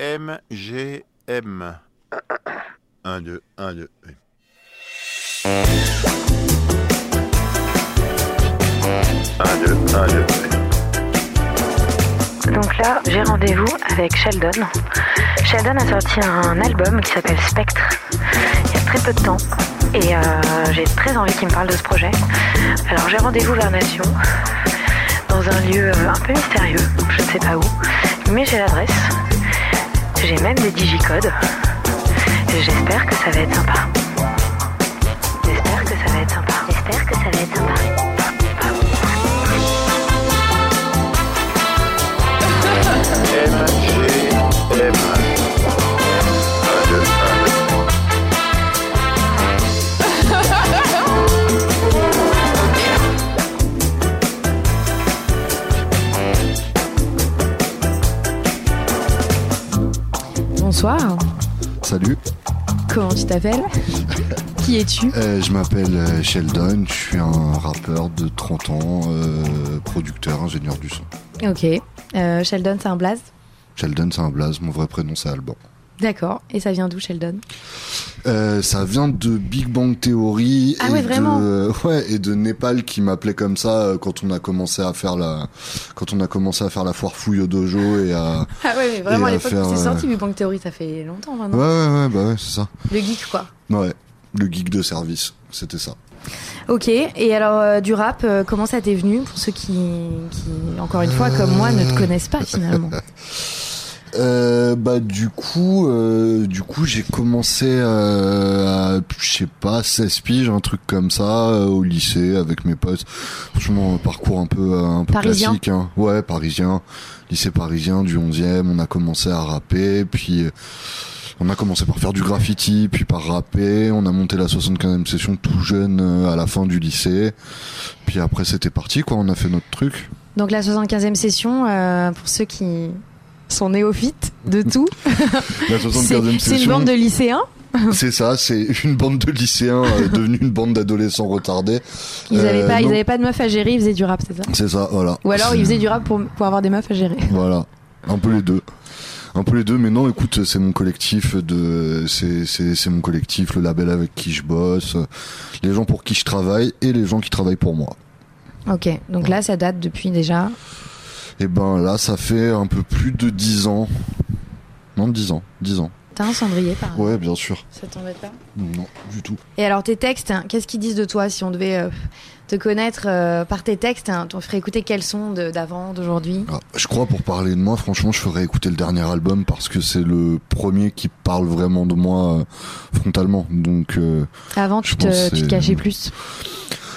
MGM. 1, 2, 1, 2. 1, 2, 1, 2. Donc là, j'ai rendez-vous avec Sheldon. Sheldon a sorti un album qui s'appelle Spectre il y a très peu de temps. Et euh, j'ai très envie qu'il me parle de ce projet. Alors j'ai rendez-vous vers Nation, dans un lieu euh, un peu mystérieux, je ne sais pas où. Mais j'ai l'adresse. J'ai même des digicodes. J'espère que ça va être sympa. J'espère que ça va être sympa. J'espère que ça va être sympa. T'appelles Qui es-tu? Euh, je m'appelle euh, Sheldon, je suis un rappeur de 30 ans, euh, producteur, ingénieur du son. Ok, Euh, Sheldon c'est un blaze? Sheldon c'est un blaze, mon vrai prénom c'est Alban. D'accord, et ça vient d'où Sheldon? Euh, ça vient de Big Bang Theory Ah et ouais, vraiment. De ouais et de Népal qui m'appelait comme ça euh, quand on a commencé à faire la quand on a commencé à faire la foire fouille au dojo et à Ah ouais, mais vraiment à l'époque où c'est euh, sorti Big Bang Theory, ça fait longtemps ouais maintenant. ouais ouais bah ouais c'est ça. Le geek quoi. ouais le geek de service c'était ça. Ok, et alors euh, du rap, euh, comment ça t'est venu pour ceux qui, qui, encore une fois, comme moi, ne te connaissent pas finalement? Euh, bah du coup euh, du coup j'ai commencé euh, à je sais pas 16 piges un truc comme ça euh, au lycée avec mes potes. Franchement un parcours un peu euh, un peu Parisien. classique hein. ouais parisien. Lycée parisien du 11e on a commencé à rapper puis euh, on a commencé par faire du graffiti puis par rapper. On a monté la 75e session tout jeune à la fin du lycée. Puis après c'était parti quoi. On a fait notre truc. Donc la 75e session, euh, pour ceux qui sont néophytes de tout, la c'est 75e c'est une bande de lycéens C'est ça, c'est une bande de lycéens euh, devenue une bande d'adolescents retardés. Ils Euh, avaient pas, ils non. avaient pas de meufs à gérer, ils faisaient du rap, c'est ça? C'est ça, voilà. Ou alors ils faisaient du rap pour, pour avoir des meufs à gérer. Voilà, un peu les deux. Un peu les deux, mais non, écoute, c'est mon collectif de, c'est, c'est, c'est mon collectif, le label avec qui je bosse, euh, les gens pour qui je travaille et les gens qui travaillent pour moi. Ok, donc là ça date depuis déjà. Et ben là, ça fait un peu plus de 10 ans. Non, 10 ans, 10 ans. T'as un cendrier par Ouais, bien sûr. Ça t'embête pas Non, du tout. Et alors tes textes, hein, qu'est-ce qu'ils disent de toi si on devait euh, te connaître euh, par tes textes hein, On ferait écouter quels sont de- d'avant, d'aujourd'hui? Ah, je crois pour parler de moi, franchement, je ferais écouter le dernier album parce que c'est le premier qui parle vraiment de moi euh, frontalement. Donc euh, Avant tu te, tu cachais plus?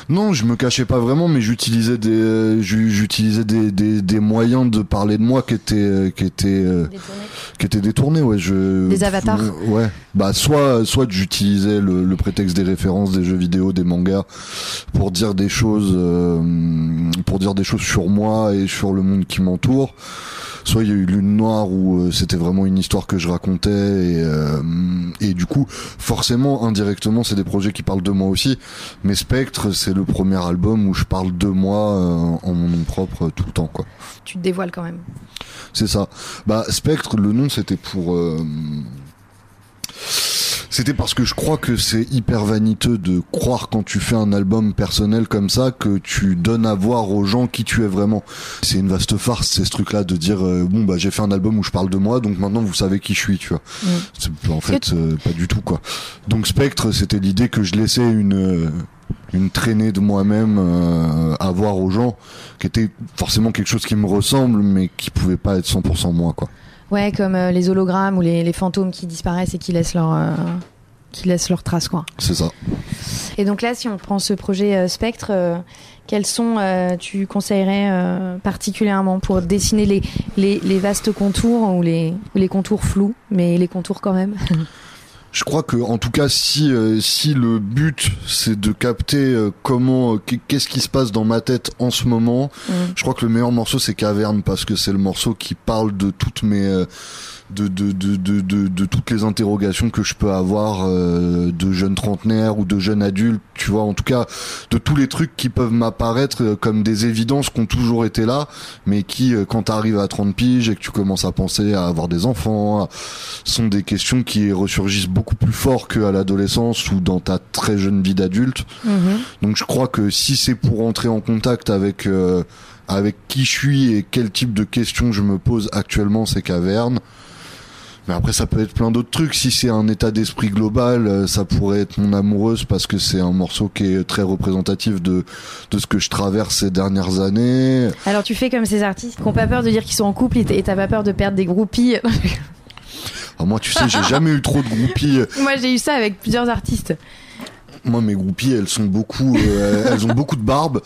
Non, je me cachais pas vraiment, mais j'utilisais des euh, j'u- j'utilisais des, des, des moyens de parler de moi qui étaient euh, qui étaient euh, qui étaient détournés. Ouais, je Des avatars Euh, Ouais, bah soit soit j'utilisais le, le prétexte des références, des jeux vidéo, des mangas pour dire des choses euh, pour dire des choses sur moi et sur le monde qui m'entoure. Soit il y a eu Lune Noire où euh, c'était vraiment une histoire que je racontais et, euh, et du coup forcément indirectement c'est des projets qui parlent de moi aussi. Mais Spectre c'est le premier album où je parle de moi euh, en mon nom propre tout le temps quoi. Tu te dévoiles quand même. C'est ça. Bah Spectre le nom c'était pour euh, c'était parce que je crois que c'est hyper vaniteux de croire quand tu fais un album personnel comme ça que tu donnes à voir aux gens qui tu es vraiment. C'est une vaste farce, c'est ce truc-là de dire euh, bon bah j'ai fait un album où je parle de moi, donc maintenant vous savez qui je suis, tu vois. Mm. C'est- En fait, euh, pas du tout quoi. Donc Spectre, c'était l'idée que je laissais une euh, une traînée de moi-même euh, à voir aux gens, qui était forcément quelque chose qui me ressemble, mais qui pouvait pas être 100% moi quoi. Ouais, comme euh, les hologrammes ou les, les fantômes qui disparaissent et qui laissent leur, euh, qui laissent leur trace quoi. C'est ça. Et donc là, si on prend ce projet euh, Spectre, euh, quels sont euh, tu conseillerais euh, particulièrement pour dessiner les, les, les vastes contours ou les, ou les contours flous, mais les contours quand même? Je crois que en tout cas si euh, si le but c'est de capter euh, comment euh, qu'est- qu'est-ce qui se passe dans ma tête en ce moment, Mm. je crois que le meilleur morceau c'est Caverne parce que c'est le morceau qui parle de toutes mes euh, de, de, de, de, de, toutes les interrogations que je peux avoir euh, de jeunes trentenaires ou de jeunes adultes, tu vois, en tout cas de tous les trucs qui peuvent m'apparaître euh, comme des évidences qui ont toujours été là, mais qui, euh, quand tu arrives à 30 piges et que tu commences à penser à avoir des enfants, sont des questions qui ressurgissent beaucoup plus fort qu'à l'adolescence ou dans ta très jeune vie d'adulte. Mhm. Donc je crois que si c'est pour entrer en contact avec euh, avec qui je suis et quel type de questions je me pose actuellement, c'est Caverne. Mais après ça peut être plein d'autres trucs. Si c'est un état d'esprit global, euh, ça pourrait être mon amoureuse parce que c'est un morceau qui est très représentatif de de ce que je traverse ces dernières années. Alors tu fais comme ces artistes qui n'ont pas peur de dire qu'ils sont en couple et t'as pas peur de perdre des groupies. Ah, moi tu sais, j'ai jamais eu trop de groupies. Moi j'ai eu ça avec plusieurs artistes. Moi, mes groupies, elles sont beaucoup, euh, elles ont beaucoup de barbe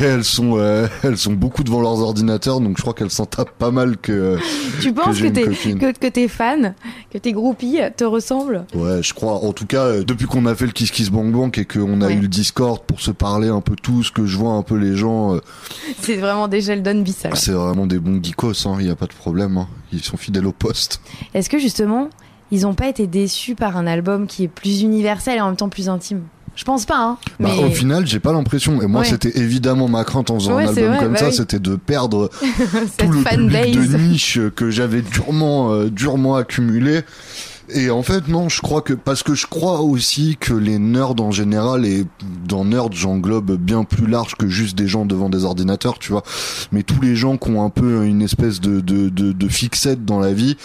et elles sont, euh, elles sont beaucoup devant leurs ordinateurs, donc je crois qu'elles s'en tapent pas mal que. Tu penses que, tes, que, que tes fans, que tes groupies te ressemblent? Ouais, je crois. En tout cas, depuis qu'on a fait le Kiss Kiss Bang Bang et qu'on a Ouais. eu le Discord pour se parler un peu tous, que je vois un peu les gens, euh, C'est vraiment des Sheldon bis alors. c'est vraiment des bons geekos. Il hein, y a pas de problème. hein. Ils sont fidèles au poste. Est-ce que justement, ils ont pas été déçus par un album qui est plus universel et en même temps plus intime? Je pense pas, hein. Bah, mais Au final, j'ai pas l'impression. Et moi, Ouais. c'était évidemment ma crainte en faisant Ouais, un album vrai, comme bah ça, oui. c'était de perdre cette tout le public fanbase. de niche que j'avais durement, euh, durement accumulé. Et en fait, non, je crois que parce que je crois aussi que les nerds en général et dans nerd j'englobe bien plus large que juste des gens devant des ordinateurs, tu vois. Mais tous les gens qui ont un peu une espèce de de de, de fixette dans la vie,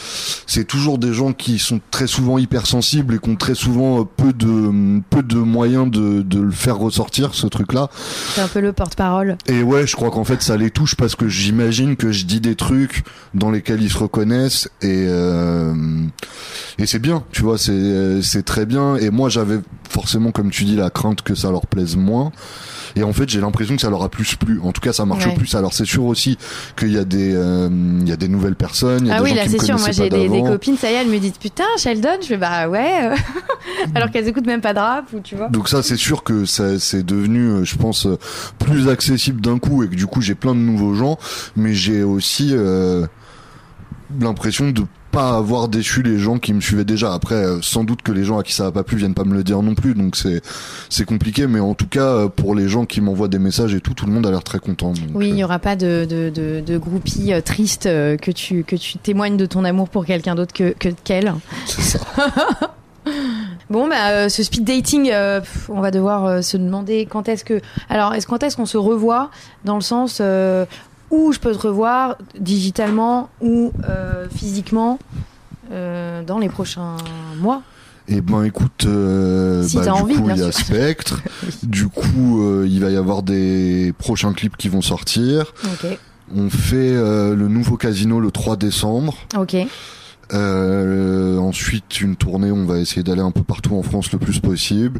c'est toujours des gens qui sont très souvent hypersensibles et qui ont très souvent peu de peu de moyens de de le faire ressortir ce truc-là. C'est un peu le porte-parole. Et ouais, je crois qu'en fait ça les touche parce que j'imagine que je dis des trucs dans lesquels ils se reconnaissent et euh, et c'est bien, tu vois, c'est euh, c'est très bien. Et moi j'avais forcément, comme tu dis, la crainte que ça leur plaise moins. Et en fait, j'ai l'impression que ça leur a plus plu. En tout cas, ça marche Ouais. plus. Alors c'est sûr aussi qu'il y a des euh, il y a des nouvelles personnes. Il y a Ah des oui, gens là c'est sûr. Moi j'ai des, copines, ça y est, elles me disent putain Sheldon. Je fais bah ouais. Alors qu'elles écoutent même pas de rap ou tu vois. Donc ça, c'est sûr que ça, c'est devenu, euh, je pense, plus accessible d'un coup et que du coup, j'ai plein de nouveaux gens. Mais j'ai aussi euh, l'impression de pas avoir déçu les gens qui me suivaient déjà. Après, euh, sans doute que les gens à qui ça a pas plu viennent pas me le dire non plus. Donc c'est c'est compliqué. Mais en tout cas, euh, pour les gens qui m'envoient des messages et tout, tout le monde a l'air très content. donc, Oui, il euh, n'y aura pas de, de, de, de groupie euh, triste euh, que tu, que tu témoignes de ton amour pour quelqu'un d'autre que, que qu'elle. c'est ça. Bon, bah, euh, ce speed dating, euh, pff, on va devoir euh, se demander quand est-ce que. Alors, est-ce quand est-ce qu'on se revoit dans le sens euh, où je peux te revoir digitalement ou euh, physiquement euh, dans les prochains mois Eh ben écoute, euh, Si bah, du envie, coup il y a. Spectre. du coup, euh, il va y avoir des prochains clips qui vont sortir. On fait le nouveau casino le 3 décembre. Ok. Euh, ensuite, une tournée, on va essayer d'aller un peu partout en France le plus possible.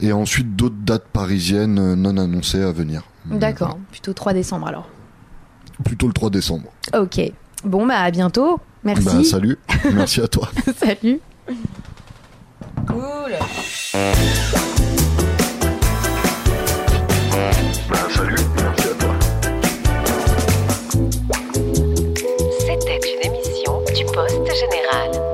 Et ensuite, d'autres dates parisiennes non annoncées à venir. D'accord. Plutôt 3 décembre alors plutôt le 3 décembre. Ok. Bon, bah à bientôt. Merci. Bah, salut. Merci à toi. salut. Cool. Bah, salut. Merci à toi. C'était une émission du Poste Général.